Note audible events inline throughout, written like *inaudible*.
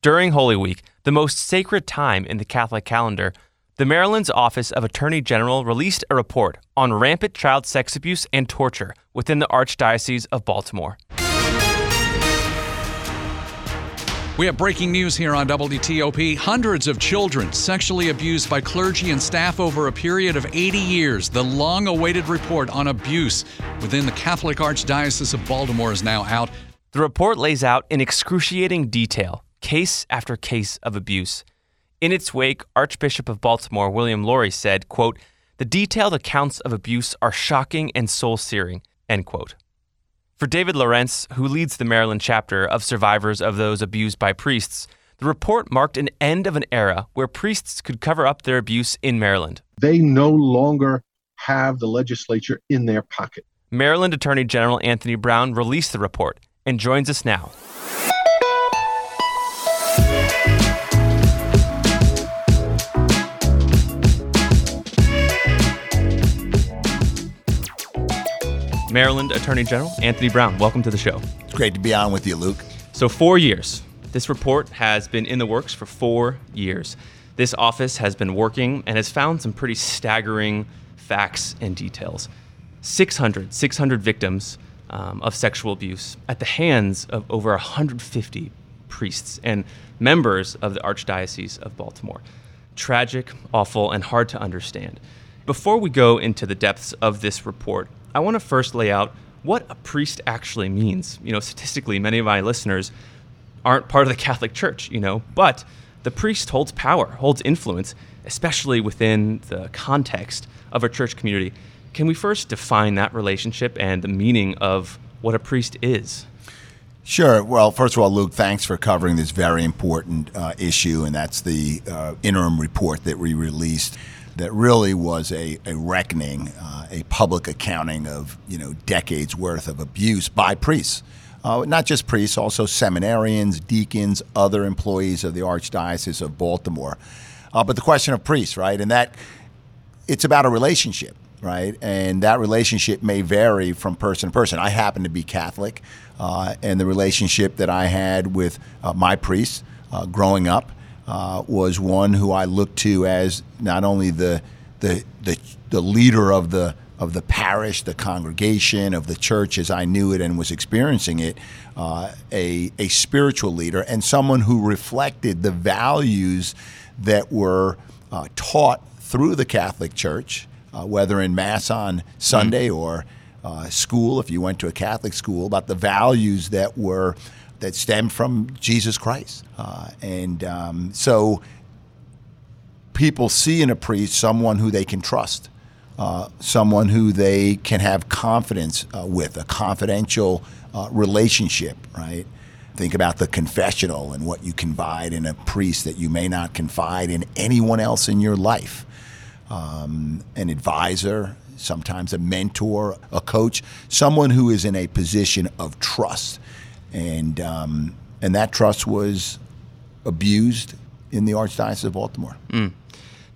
During Holy Week, the most sacred time in the Catholic calendar, the Maryland's Office of Attorney General released a report on rampant child sex abuse and torture within the Archdiocese of Baltimore. We have breaking news here on WTOP. Hundreds of children sexually abused by clergy and staff over a period of 80 years. The long awaited report on abuse within the Catholic Archdiocese of Baltimore is now out. The report lays out in excruciating detail case after case of abuse. In its wake, Archbishop of Baltimore William Lori said, quote, "The detailed accounts of abuse are shocking and soul-searing." End quote. For David Lorenz, who leads the Maryland chapter of survivors of those abused by priests, the report marked an end of an era where priests could cover up their abuse in Maryland. They no longer have the legislature in their pocket. Maryland Attorney General Anthony Brown released the report and joins us now. Maryland Attorney General Anthony Brown, welcome to the show. It's great to be on with you, Luke. So, four years. This report has been in the works for four years. This office has been working and has found some pretty staggering facts and details. 600, 600 victims um, of sexual abuse at the hands of over 150 priests and members of the Archdiocese of Baltimore. Tragic, awful, and hard to understand. Before we go into the depths of this report, I want to first lay out what a priest actually means. You know, statistically, many of my listeners aren't part of the Catholic Church, you know, but the priest holds power, holds influence, especially within the context of a church community. Can we first define that relationship and the meaning of what a priest is? Sure. Well, first of all, Luke, thanks for covering this very important uh, issue, and that's the uh, interim report that we released that really was a, a reckoning, uh, a public accounting of you know decades worth of abuse by priests. Uh, not just priests, also seminarians, deacons, other employees of the Archdiocese of Baltimore. Uh, but the question of priests, right? And that it's about a relationship, right? And that relationship may vary from person to person. I happen to be Catholic, uh, and the relationship that I had with uh, my priests uh, growing up uh, was one who I looked to as not only the, the the the leader of the of the parish, the congregation of the church as I knew it and was experiencing it, uh, a a spiritual leader and someone who reflected the values that were uh, taught through the Catholic Church, uh, whether in mass on Sunday mm. or uh, school, if you went to a Catholic school, about the values that were that stem from Jesus Christ. Uh, and um, so people see in a priest someone who they can trust, uh, someone who they can have confidence uh, with, a confidential uh, relationship, right? Think about the confessional and what you confide in a priest that you may not confide in anyone else in your life. Um, an advisor, sometimes a mentor, a coach, someone who is in a position of trust and um, and that trust was abused in the Archdiocese of Baltimore. Mm.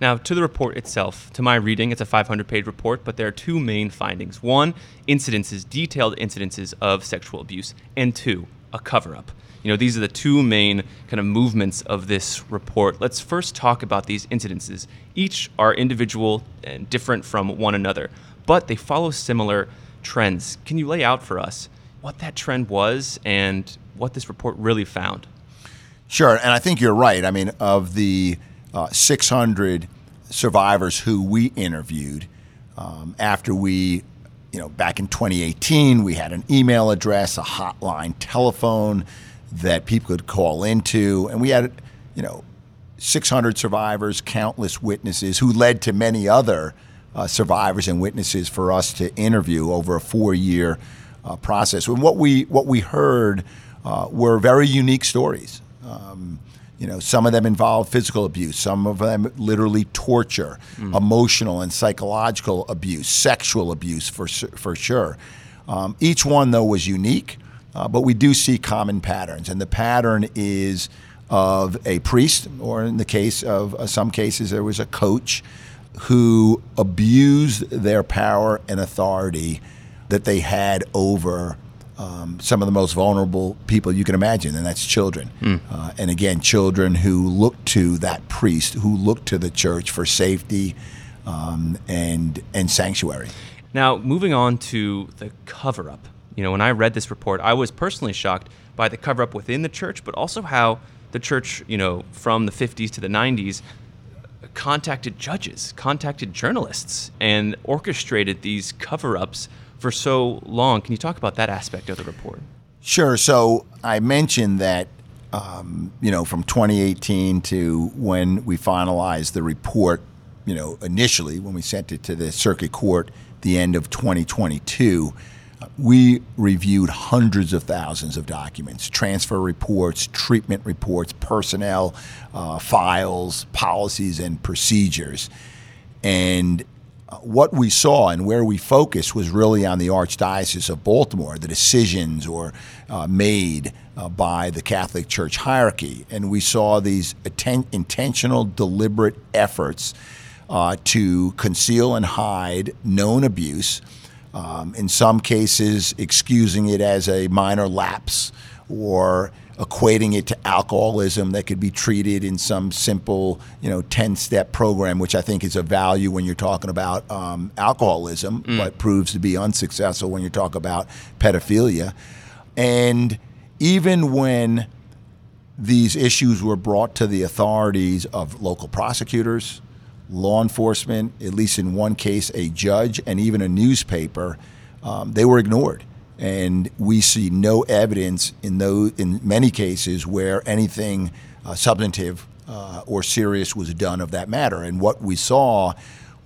Now, to the report itself, to my reading, it's a 500 page report, but there are two main findings. One, incidences, detailed incidences of sexual abuse, and two, a cover up. You know, these are the two main kind of movements of this report. Let's first talk about these incidences. Each are individual and different from one another, but they follow similar trends. Can you lay out for us what that trend was and what this report really found. Sure, and I think you're right. I mean, of the uh, 600 survivors who we interviewed um, after we, you know, back in 2018, we had an email address, a hotline, telephone that people could call into, and we had, you know, 600 survivors, countless witnesses who led to many other uh, survivors and witnesses for us to interview over a four year uh, process. And what we what we heard uh, were very unique stories, Um, you know, some of them involve physical abuse, some of them literally torture, mm. emotional and psychological abuse, sexual abuse for for sure. Um, each one though was unique, uh, but we do see common patterns, and the pattern is of a priest, or in the case of uh, some cases, there was a coach who abused their power and authority that they had over um, some of the most vulnerable people you can imagine, and that's children. Mm. Uh, and again, children who look to that priest, who look to the church for safety um, and and sanctuary. Now, moving on to the cover up. You know, when I read this report, I was personally shocked by the cover up within the church, but also how the church, you know, from the 50s to the 90s, contacted judges, contacted journalists, and orchestrated these cover ups for so long. Can you talk about that aspect of the report? Sure. So I mentioned that, um, you know, from 2018 to when we finalized the report, you know, initially when we sent it to the circuit court the end of 2022, we reviewed hundreds of thousands of documents transfer reports, treatment reports, personnel uh, files, policies, and procedures. And what we saw and where we focused was really on the Archdiocese of Baltimore, the decisions or uh, made uh, by the Catholic Church hierarchy, and we saw these atten- intentional, deliberate efforts uh, to conceal and hide known abuse. Um, in some cases, excusing it as a minor lapse or equating it to alcoholism that could be treated in some simple, you know, 10 step program, which I think is a value when you're talking about um, alcoholism, mm. but proves to be unsuccessful when you talk about pedophilia. And even when these issues were brought to the authorities of local prosecutors, law enforcement, at least in one case, a judge, and even a newspaper, um, they were ignored and we see no evidence in those in many cases where anything uh, substantive uh, or serious was done of that matter. And what we saw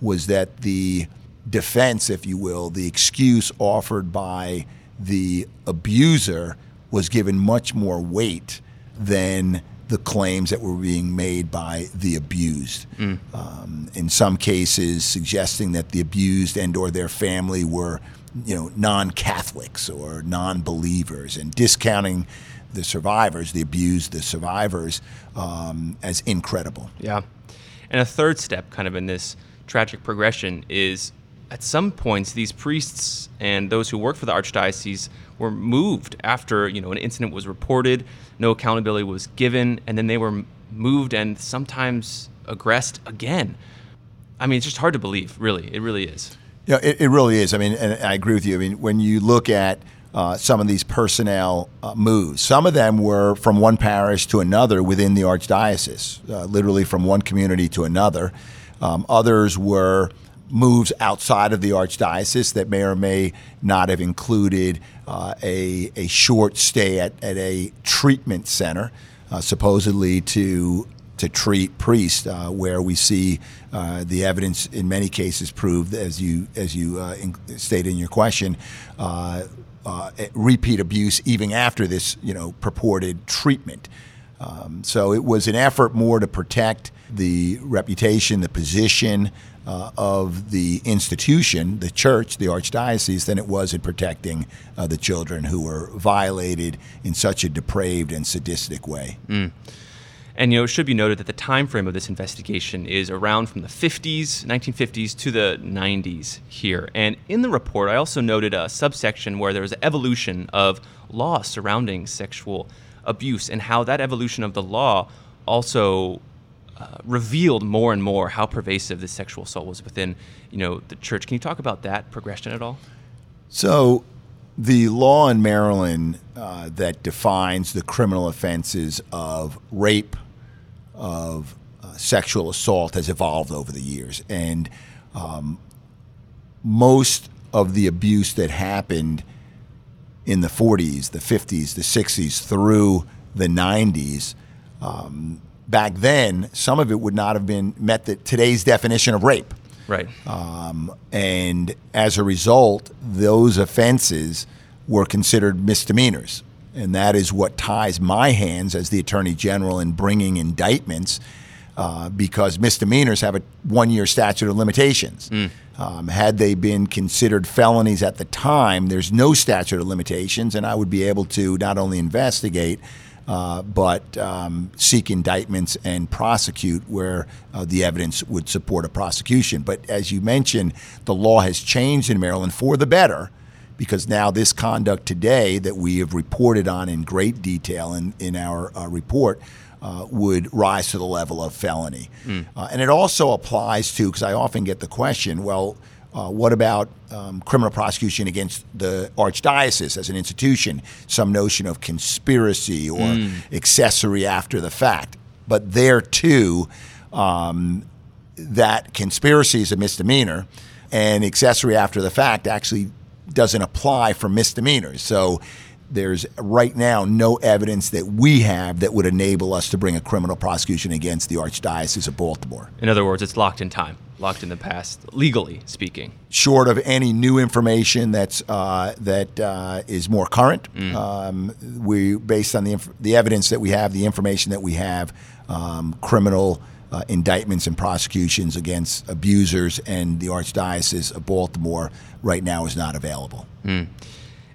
was that the defense, if you will, the excuse offered by the abuser was given much more weight than the claims that were being made by the abused. Mm. Um, in some cases, suggesting that the abused and or their family were you know non-Catholics or non-believers and discounting the survivors, the abused, the survivors, um, as incredible. Yeah, and a third step, kind of in this tragic progression, is at some points these priests and those who work for the archdiocese were moved after you know an incident was reported, no accountability was given, and then they were moved and sometimes aggressed again. I mean, it's just hard to believe. Really, it really is. Yeah, it, it really is. I mean, and I agree with you. I mean, when you look at uh, some of these personnel uh, moves. Some of them were from one parish to another within the archdiocese, uh, literally from one community to another. Um, others were moves outside of the archdiocese that may or may not have included uh, a, a short stay at, at a treatment center, uh, supposedly to to treat priests, uh, where we see uh, the evidence in many cases proved, as you as you uh, in, stated in your question, uh, uh, repeat abuse even after this you know purported treatment. Um, so it was an effort more to protect the reputation, the position uh, of the institution, the church, the archdiocese, than it was in protecting the children who were violated in such a depraved and sadistic way. Mm. And you know, it should be noted that the time frame of this investigation is around from the 50s, 1950s to the 90s here. And in the report, I also noted a subsection where there was an evolution of law surrounding sexual abuse and how that evolution of the law also uh, revealed more and more how pervasive the sexual assault was within, you know, the church. Can you talk about that progression at all? So, the law in Maryland uh, that defines the criminal offenses of rape, of uh, sexual assault has evolved over the years, and um, most of the abuse that happened in the 40s, the 50s, the 60s, through the 90s. Um, back then, some of it would not have been met the, today's definition of rape. Right. Um, and as a result, those offenses were considered misdemeanors And that is what ties my hands as the Attorney General in bringing indictments uh, because misdemeanors have a one year statute of limitations. Mm. Um, had they been considered felonies at the time, there's no statute of limitations, and I would be able to not only investigate. Uh, but um, seek indictments and prosecute where uh, the evidence would support a prosecution. But as you mentioned, the law has changed in Maryland for the better because now this conduct today that we have reported on in great detail in, in our uh, report uh, would rise to the level of felony. Mm. Uh, and it also applies to, because I often get the question, well, uh, what about um, criminal prosecution against the archdiocese as an institution? Some notion of conspiracy or mm. accessory after the fact. But there too, um, that conspiracy is a misdemeanor, and accessory after the fact actually doesn't apply for misdemeanors. So there's right now no evidence that we have that would enable us to bring a criminal prosecution against the Archdiocese of Baltimore. In other words, it's locked in time, locked in the past, legally speaking. Short of any new information that's uh, that uh, is more current, mm. um, we based on the inf- the evidence that we have, the information that we have, um, criminal. Uh, indictments and prosecutions against abusers and the Archdiocese of Baltimore right now is not available. Mm.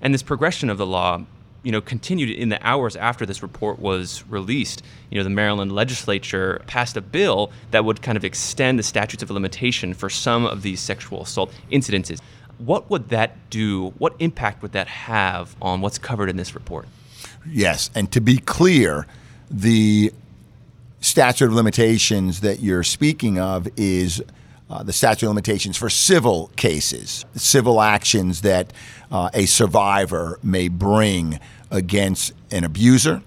And this progression of the law, you know, continued in the hours after this report was released. You know, the Maryland legislature passed a bill that would kind of extend the statutes of limitation for some of these sexual assault incidences. What would that do? What impact would that have on what's covered in this report? Yes, and to be clear, the statute of limitations that you're speaking of is uh, the statute of limitations for civil cases, civil actions that uh, a survivor may bring against an abuser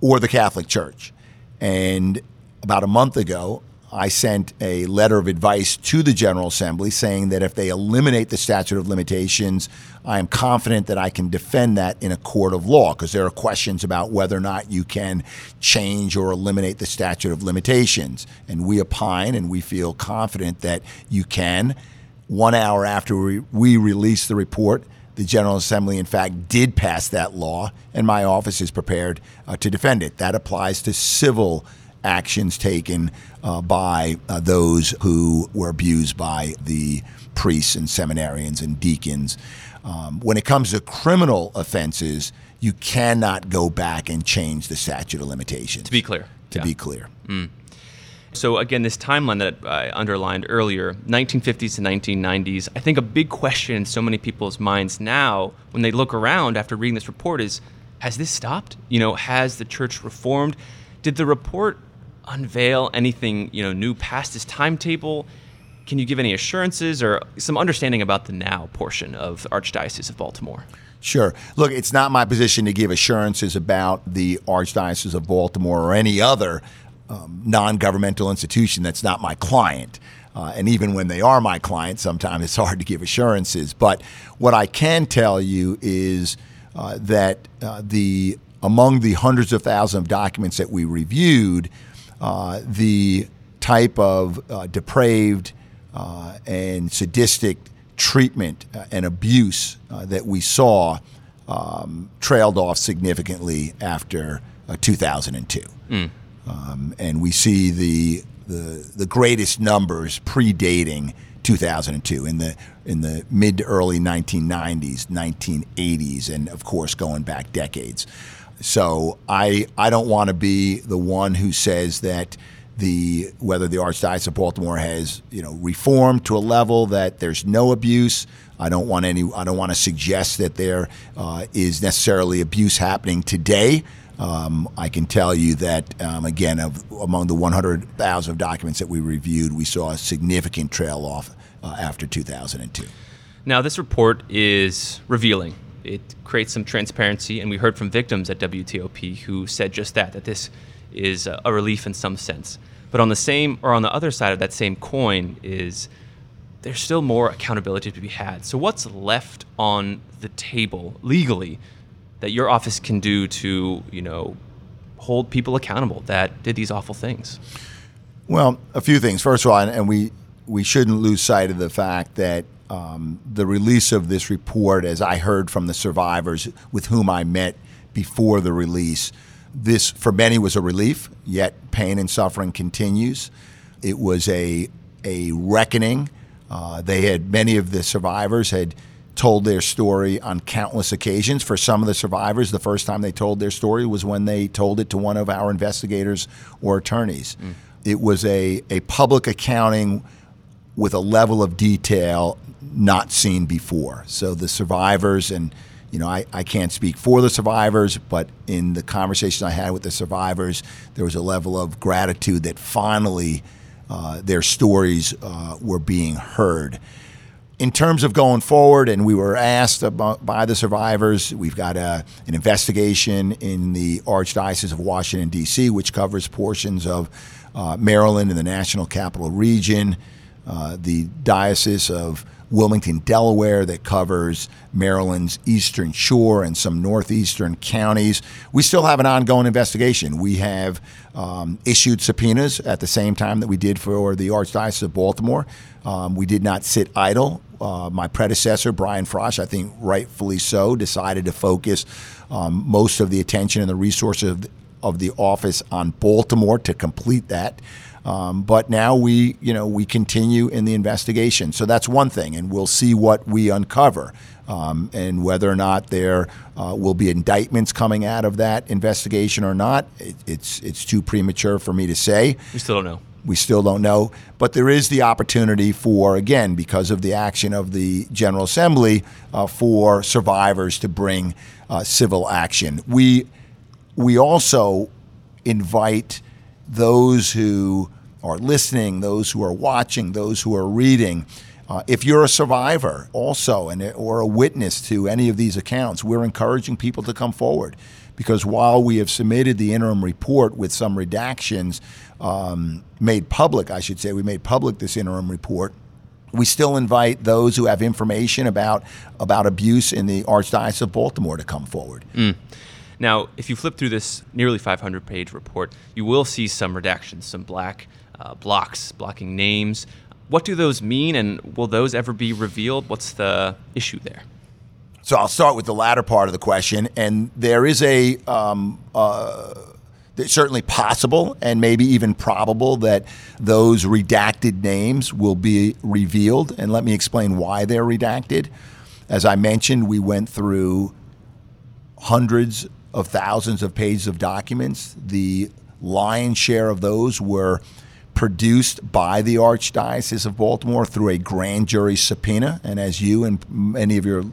or the Catholic Church. And about a month ago, I sent a letter of advice to the General Assembly saying that if they eliminate the statute of limitations, I am confident that I can defend that in a court of law because there are questions about whether or not you can change or eliminate the statute of limitations. And we opine and we feel confident that you can. One hour after we, we released the report, the General Assembly, in fact, did pass that law, and my office is prepared uh, to defend it. That applies to civil actions taken uh, by uh, those who were abused by the priests and seminarians and deacons. Um, when it comes to criminal offenses, you cannot go back and change the statute of limitations. To be clear. To yeah. be clear. Mm. So again, this timeline that I underlined earlier, 1950s to 1990s, I think a big question in so many people's minds now when they look around after reading this report is, has this stopped? You know, has the church reformed? Did the report unveil anything you know new past this timetable? Can you give any assurances or some understanding about the now portion of the Archdiocese of Baltimore? Sure. Look, it's not my position to give assurances about the Archdiocese of Baltimore or any other um, non governmental institution that's not my client. Uh, and even when they are my client, sometimes it's hard to give assurances. But what I can tell you is uh, that uh, the among the hundreds of thousands of documents that we reviewed, uh, the type of uh, depraved uh, and sadistic treatment uh, and abuse uh, that we saw um, trailed off significantly after 2002. Mm. Um, and we see the, the, the greatest numbers predating 2002 in the in the mid to early 1990s, 1980s, and of course going back decades. So I I don't want to be the one who says that the whether the Archdiocese of Baltimore has you know reformed to a level that there's no abuse. I don't want any. I don't want to suggest that there uh, is necessarily abuse happening today. Um, I can tell you that um, again, of, among the 100,000 documents that we reviewed, we saw a significant trail off uh, after 2002. Now, this report is revealing it creates some transparency. And we heard from victims at WTOP who said just that, that this is a relief in some sense. But on the same, or on the other side of that same coin, is there's still more accountability to be had. So, what's left on the table legally that your office can do to, you know, hold people accountable that did these awful things? Well, a few things. First of all, and we we shouldn't lose sight of the fact that um, the release of this report, as I heard from the survivors with whom I met before the release. This, for many, was a relief, yet pain and suffering continues. It was a, a reckoning. Uh, they had, many of the survivors had told their story on countless occasions. For some of the survivors, the first time they told their story was when they told it to one of our investigators or attorneys. Mm. It was a, a public accounting with a level of detail not seen before. So the survivors, and you know, I, I can't speak for the survivors, but in the conversation I had with the survivors, there was a level of gratitude that finally uh, their stories uh, were being heard in terms of going forward, and we were asked about, by the survivors, we've got a, an investigation in the Archdiocese of Washington, D.C., which covers portions of uh, Maryland and the National Capital Region, uh, the Diocese of Wilmington, Delaware, that covers Maryland's eastern shore and some northeastern counties. We still have an ongoing investigation. We have um, issued subpoenas at the same time that we did for the Archdiocese of Baltimore. Um, we did not sit idle. Uh, my predecessor, Brian Frosh, I think rightfully so, decided to focus um, most of the attention and the resources of the, of the office on Baltimore to complete that. Um, but now we, you know, we continue in the investigation. So that's one thing, and we'll see what we uncover. Um, and whether or not there uh, will be indictments coming out of that investigation or not, it, it's it's too premature for me to say. We still don't know. We still don't know, but there is the opportunity for, again, because of the action of the General Assembly, uh, for survivors to bring uh, civil action. We we also invite those who are listening, those who are watching, those who are reading. Uh, if you're a survivor also and or a witness to any of these accounts, we're encouraging people to come forward because while we have submitted the interim report with some redactions um, made public, I should say, we made public this interim report. We still invite those who have information about about abuse in the Archdiocese of Baltimore to come forward. Mm. Now, if you flip through this nearly 500 page report, you will see some redactions, some black uh, blocks, blocking names. What do those mean, and will those ever be revealed? What's the issue there? So I'll start with the latter part of the question, and there is a um, uh, certainly possible and maybe even probable that those redacted names will be revealed. And let me explain why they're redacted. As I mentioned, we went through hundreds of thousands of pages of documents. The lion's share of those were produced by the Archdiocese of Baltimore through a grand jury subpoena. And as you and many of your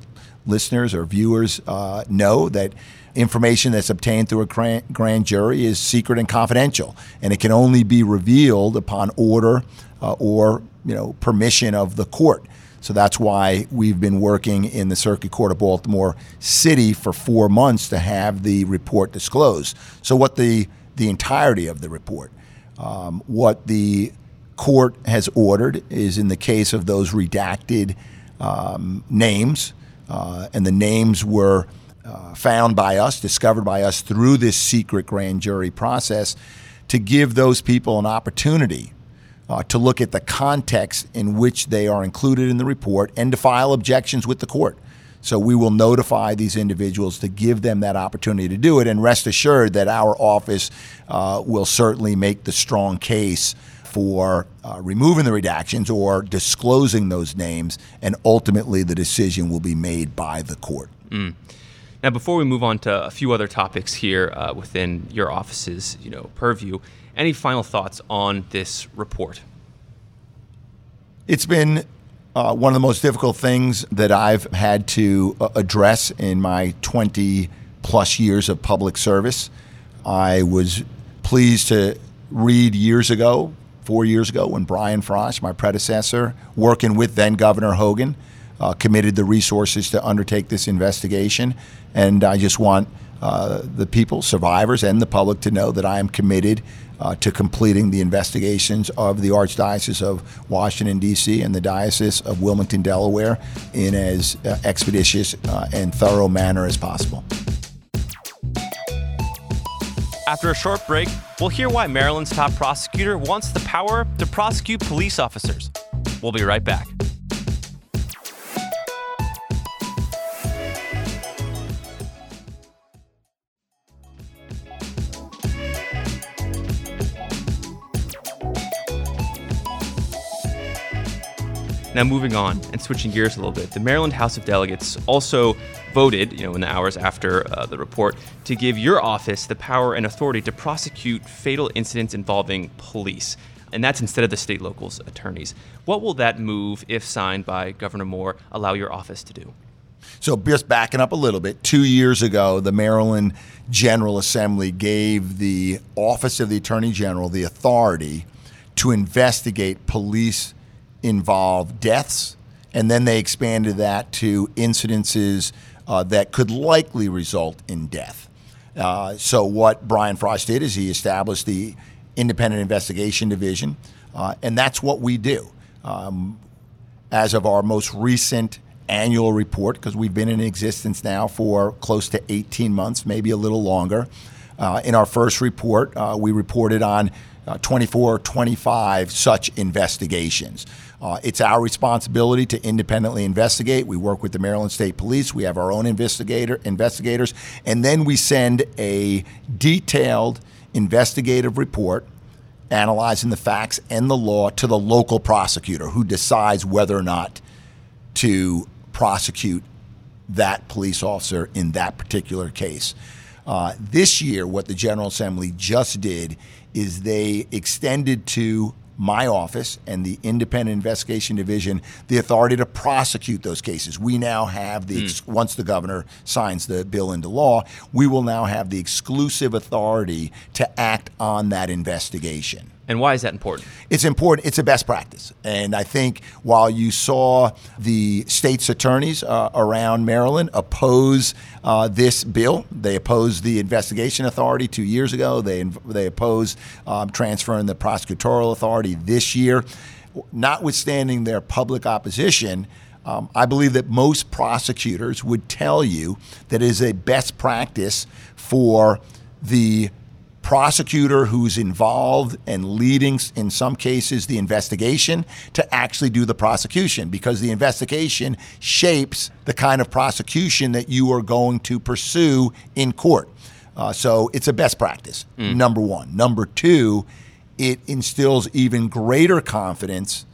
listeners or viewers uh, know, that information that's obtained through a grand, grand, jury is secret and confidential, and it can only be revealed upon order uh, or you know permission of the court. So that's why we've been working in the Circuit Court of Baltimore City for four months to have the report disclosed. So what the the entirety of the report, um, what the court has ordered is in the case of those redacted um, names, uh, and the names were uh, found by us, discovered by us through this secret grand jury process, to give those people an opportunity uh, to look at the context in which they are included in the report and to file objections with the court. So we will notify these individuals to give them that opportunity to do it, and rest assured that our office uh, will certainly make the strong case for uh, removing the redactions or disclosing those names, and ultimately the decision will be made by the court. Mm. Now, before we move on to a few other topics here uh, within your office's, you know, purview, any final thoughts on this report? It's been uh, one of the most difficult things that I've had to uh, address in my 20 plus years of public service. I was pleased to read years ago, four years ago, when Brian Frosh, my predecessor, working with then Governor Hogan, uh, committed the resources to undertake this investigation. And I just want uh, the people, survivors, and the public to know that I am committed uh, to completing the investigations of the Archdiocese of Washington, D.C., and the Diocese of Wilmington, Delaware, in as uh, expeditious uh, and thorough manner as possible. After a short break, we'll hear why Maryland's top prosecutor wants the power to prosecute police officers. We'll be right back. Now, moving on and switching gears a little bit, the Maryland House of Delegates also voted, you know, in the hours after uh, the report, to give your office the power and authority to prosecute fatal incidents involving police. And that's instead of the state locals' attorneys. What will that move, if signed by Governor Moore, allow your office to do? So, just backing up a little bit, two years ago, the Maryland General Assembly gave the Office of the Attorney General the authority to investigate police involved deaths, and then they expanded that to incidences uh, that could likely result in death. Uh, so, what Brian Frosh did is he established the Independent Investigation Division, uh, and that's what we do. Um, as of our most recent annual report, because we've been in existence now for close to 18 months, maybe a little longer. Uh, in our first report, uh, we reported on uh, 24, 25 such investigations. Uh, it's our responsibility to independently investigate. We work with the Maryland State Police. We have our own investigator investigators, and then we send a detailed investigative report analyzing the facts and the law to the local prosecutor who decides whether or not to prosecute that police officer in that particular case. Uh, this year, what the General Assembly just did is they extended to my office and the Independent Investigation Division the authority to prosecute those cases. We now have the, mm. once the governor signs the bill into law, we will now have the exclusive authority to act on that investigation. And why is that important? It's important. It's a best practice. And I think while you saw the state's attorneys uh, around Maryland oppose uh, this bill, they opposed the investigation authority two years ago. They they opposed um, transferring the prosecutorial authority this year. Notwithstanding their public opposition, um, I believe that most prosecutors would tell you that it is a best practice for the prosecutor who's involved and leading, in some cases, the investigation to actually do the prosecution because the investigation shapes the kind of prosecution that you are going to pursue in court. Uh, so it's a best practice, mm. number one. Number two, it instills even greater confidence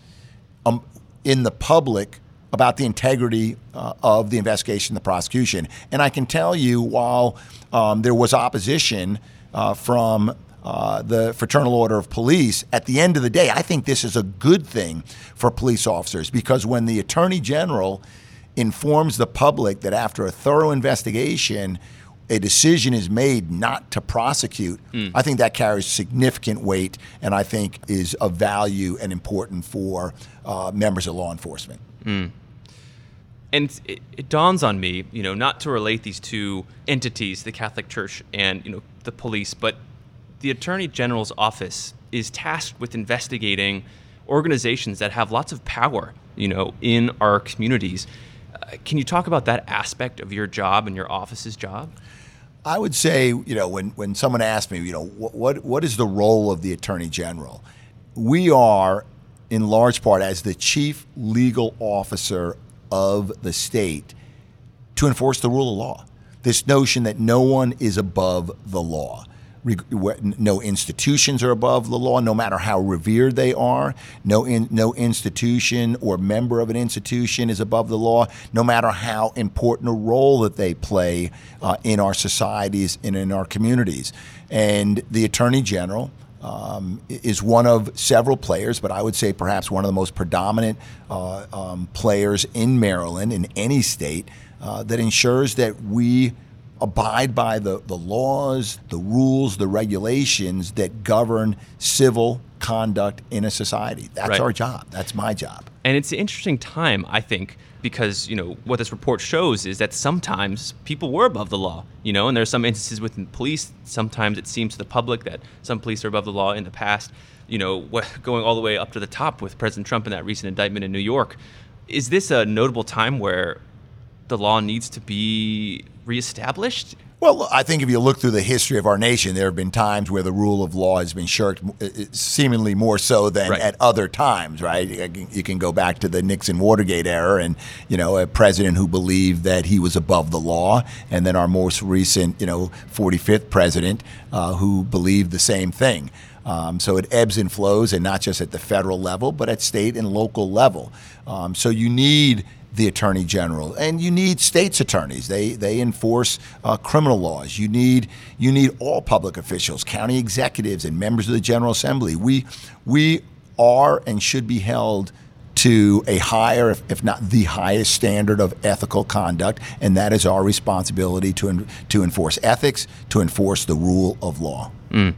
um, in the public about the integrity uh, of the investigation, the prosecution. And I can tell you, while um, there was opposition, uh, from uh, the Fraternal Order of Police, at the end of the day, I think this is a good thing for police officers because when the Attorney General informs the public that after a thorough investigation, a decision is made not to prosecute, mm. I think that carries significant weight and I think is of value and important for uh, members of law enforcement. Mm. And it, it, dawns on me, you know, not to relate these two entities, the Catholic Church and you know the police, but the Attorney General's office is tasked with investigating organizations that have lots of power, you know, in our communities. Uh, can you talk about that aspect of your job and your office's job? I would say, you know, when, when someone asks me, you know, what, what, what is the role of the Attorney General? We are, in large part, as the chief legal officer of the state, to enforce the rule of law this notion that no one is above the law. No institutions are above the law, no matter how revered they are. No, in, no institution or member of an institution is above the law, no matter how important a role that they play uh, in our societies and in our communities. And the Attorney General, um, is one of several players, but I would say perhaps one of the most predominant uh, um, players in Maryland, in any state, uh, that ensures that we abide by the, the laws, the rules, the regulations that govern civil conduct in a society. That's right. our job. That's my job. And it's an interesting time, I think, because you know what this report shows is that sometimes people were above the law. You know, and there's some instances within police. Sometimes it seems to the public that some police are above the law in the past. You know, *laughs* going all the way up to the top with President Trump in that recent indictment in New York. Is this a notable time where the law needs to be reestablished? Well, I think if you look through the history of our nation, there have been times where the rule of law has been shirked, seemingly more so than right. at other times, right? You can go back to the Nixon Watergate era, and you know, a president who believed that he was above the law, and then our most recent, you know, 45th president uh, who believed the same thing. Um, so it ebbs and flows, and not just at the federal level, but at state and local level. Um, so you need the attorney general, and you need states' attorneys. They they enforce uh, criminal laws. You need you need all public officials, county executives, and members of the General Assembly. We we are and should be held to a higher, if, if, not the highest standard of ethical conduct, and that is our responsibility to to enforce ethics, to enforce the rule of law. Mm.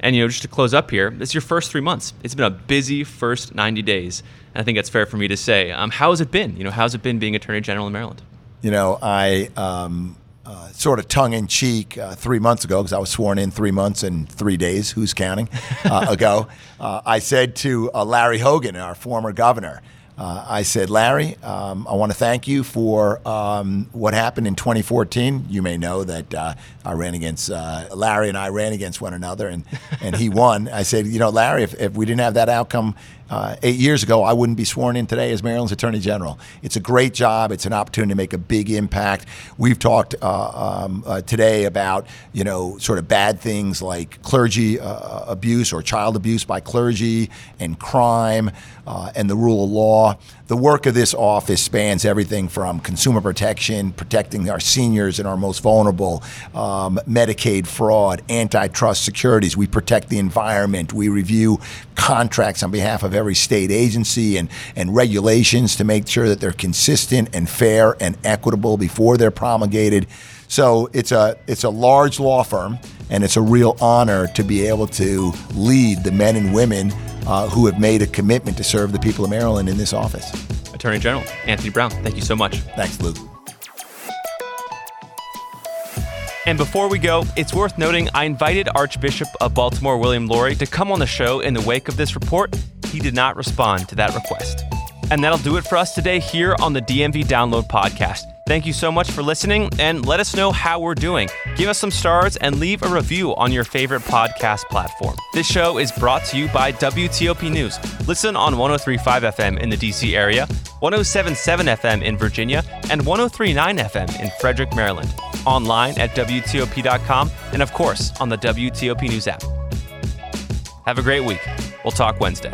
And you know, just to close up here, it's your first three months. It's been a busy first 90 days. And I think that's fair for me to say. Um, how has it been? You know, how's it been being Attorney General in Maryland? You know, I um, uh, sort of tongue in cheek uh, three months ago, because I was sworn in three months and three days, who's counting, uh, *laughs* ago, uh, I said to uh, Larry Hogan, our former governor, uh, I said, Larry, um, I want to thank you for um, what happened in 2014. You may know that uh, I ran against uh, Larry and I ran against one another, and, and he *laughs* won. I said, you know, Larry, if, if we didn't have that outcome uh, eight years ago, I wouldn't be sworn in today as Maryland's Attorney General. It's a great job. It's an opportunity to make a big impact. We've talked uh, um, uh, today about you know sort of bad things like clergy uh, abuse or child abuse by clergy and crime uh, and the rule of law. The work of this office spans everything from consumer protection, protecting our seniors and our most vulnerable, um, Medicaid fraud, antitrust securities. We protect the environment. We review contracts on behalf of every state agency and, and regulations to make sure that they're consistent and fair and equitable before they're promulgated. So it's a it's a large law firm, and it's a real honor to be able to lead the men and women uh, who have made a commitment to serve the people of Maryland in this office. Attorney General Anthony Brown, thank you so much. Thanks, Luke. And before we go, it's worth noting I invited Archbishop of Baltimore William Lori to come on the show in the wake of this report. He did not respond to that request. And that'll do it for us today here on the DMV Download Podcast. Thank you so much for listening and let us know how we're doing. Give us some stars and leave a review on your favorite podcast platform. This show is brought to you by WTOP News. Listen on 1035 FM in the DC area, 1077 FM in Virginia, and 1039 FM in Frederick, Maryland. Online at WTOP.com and, of course, on the WTOP News app. Have a great week. We'll talk Wednesday.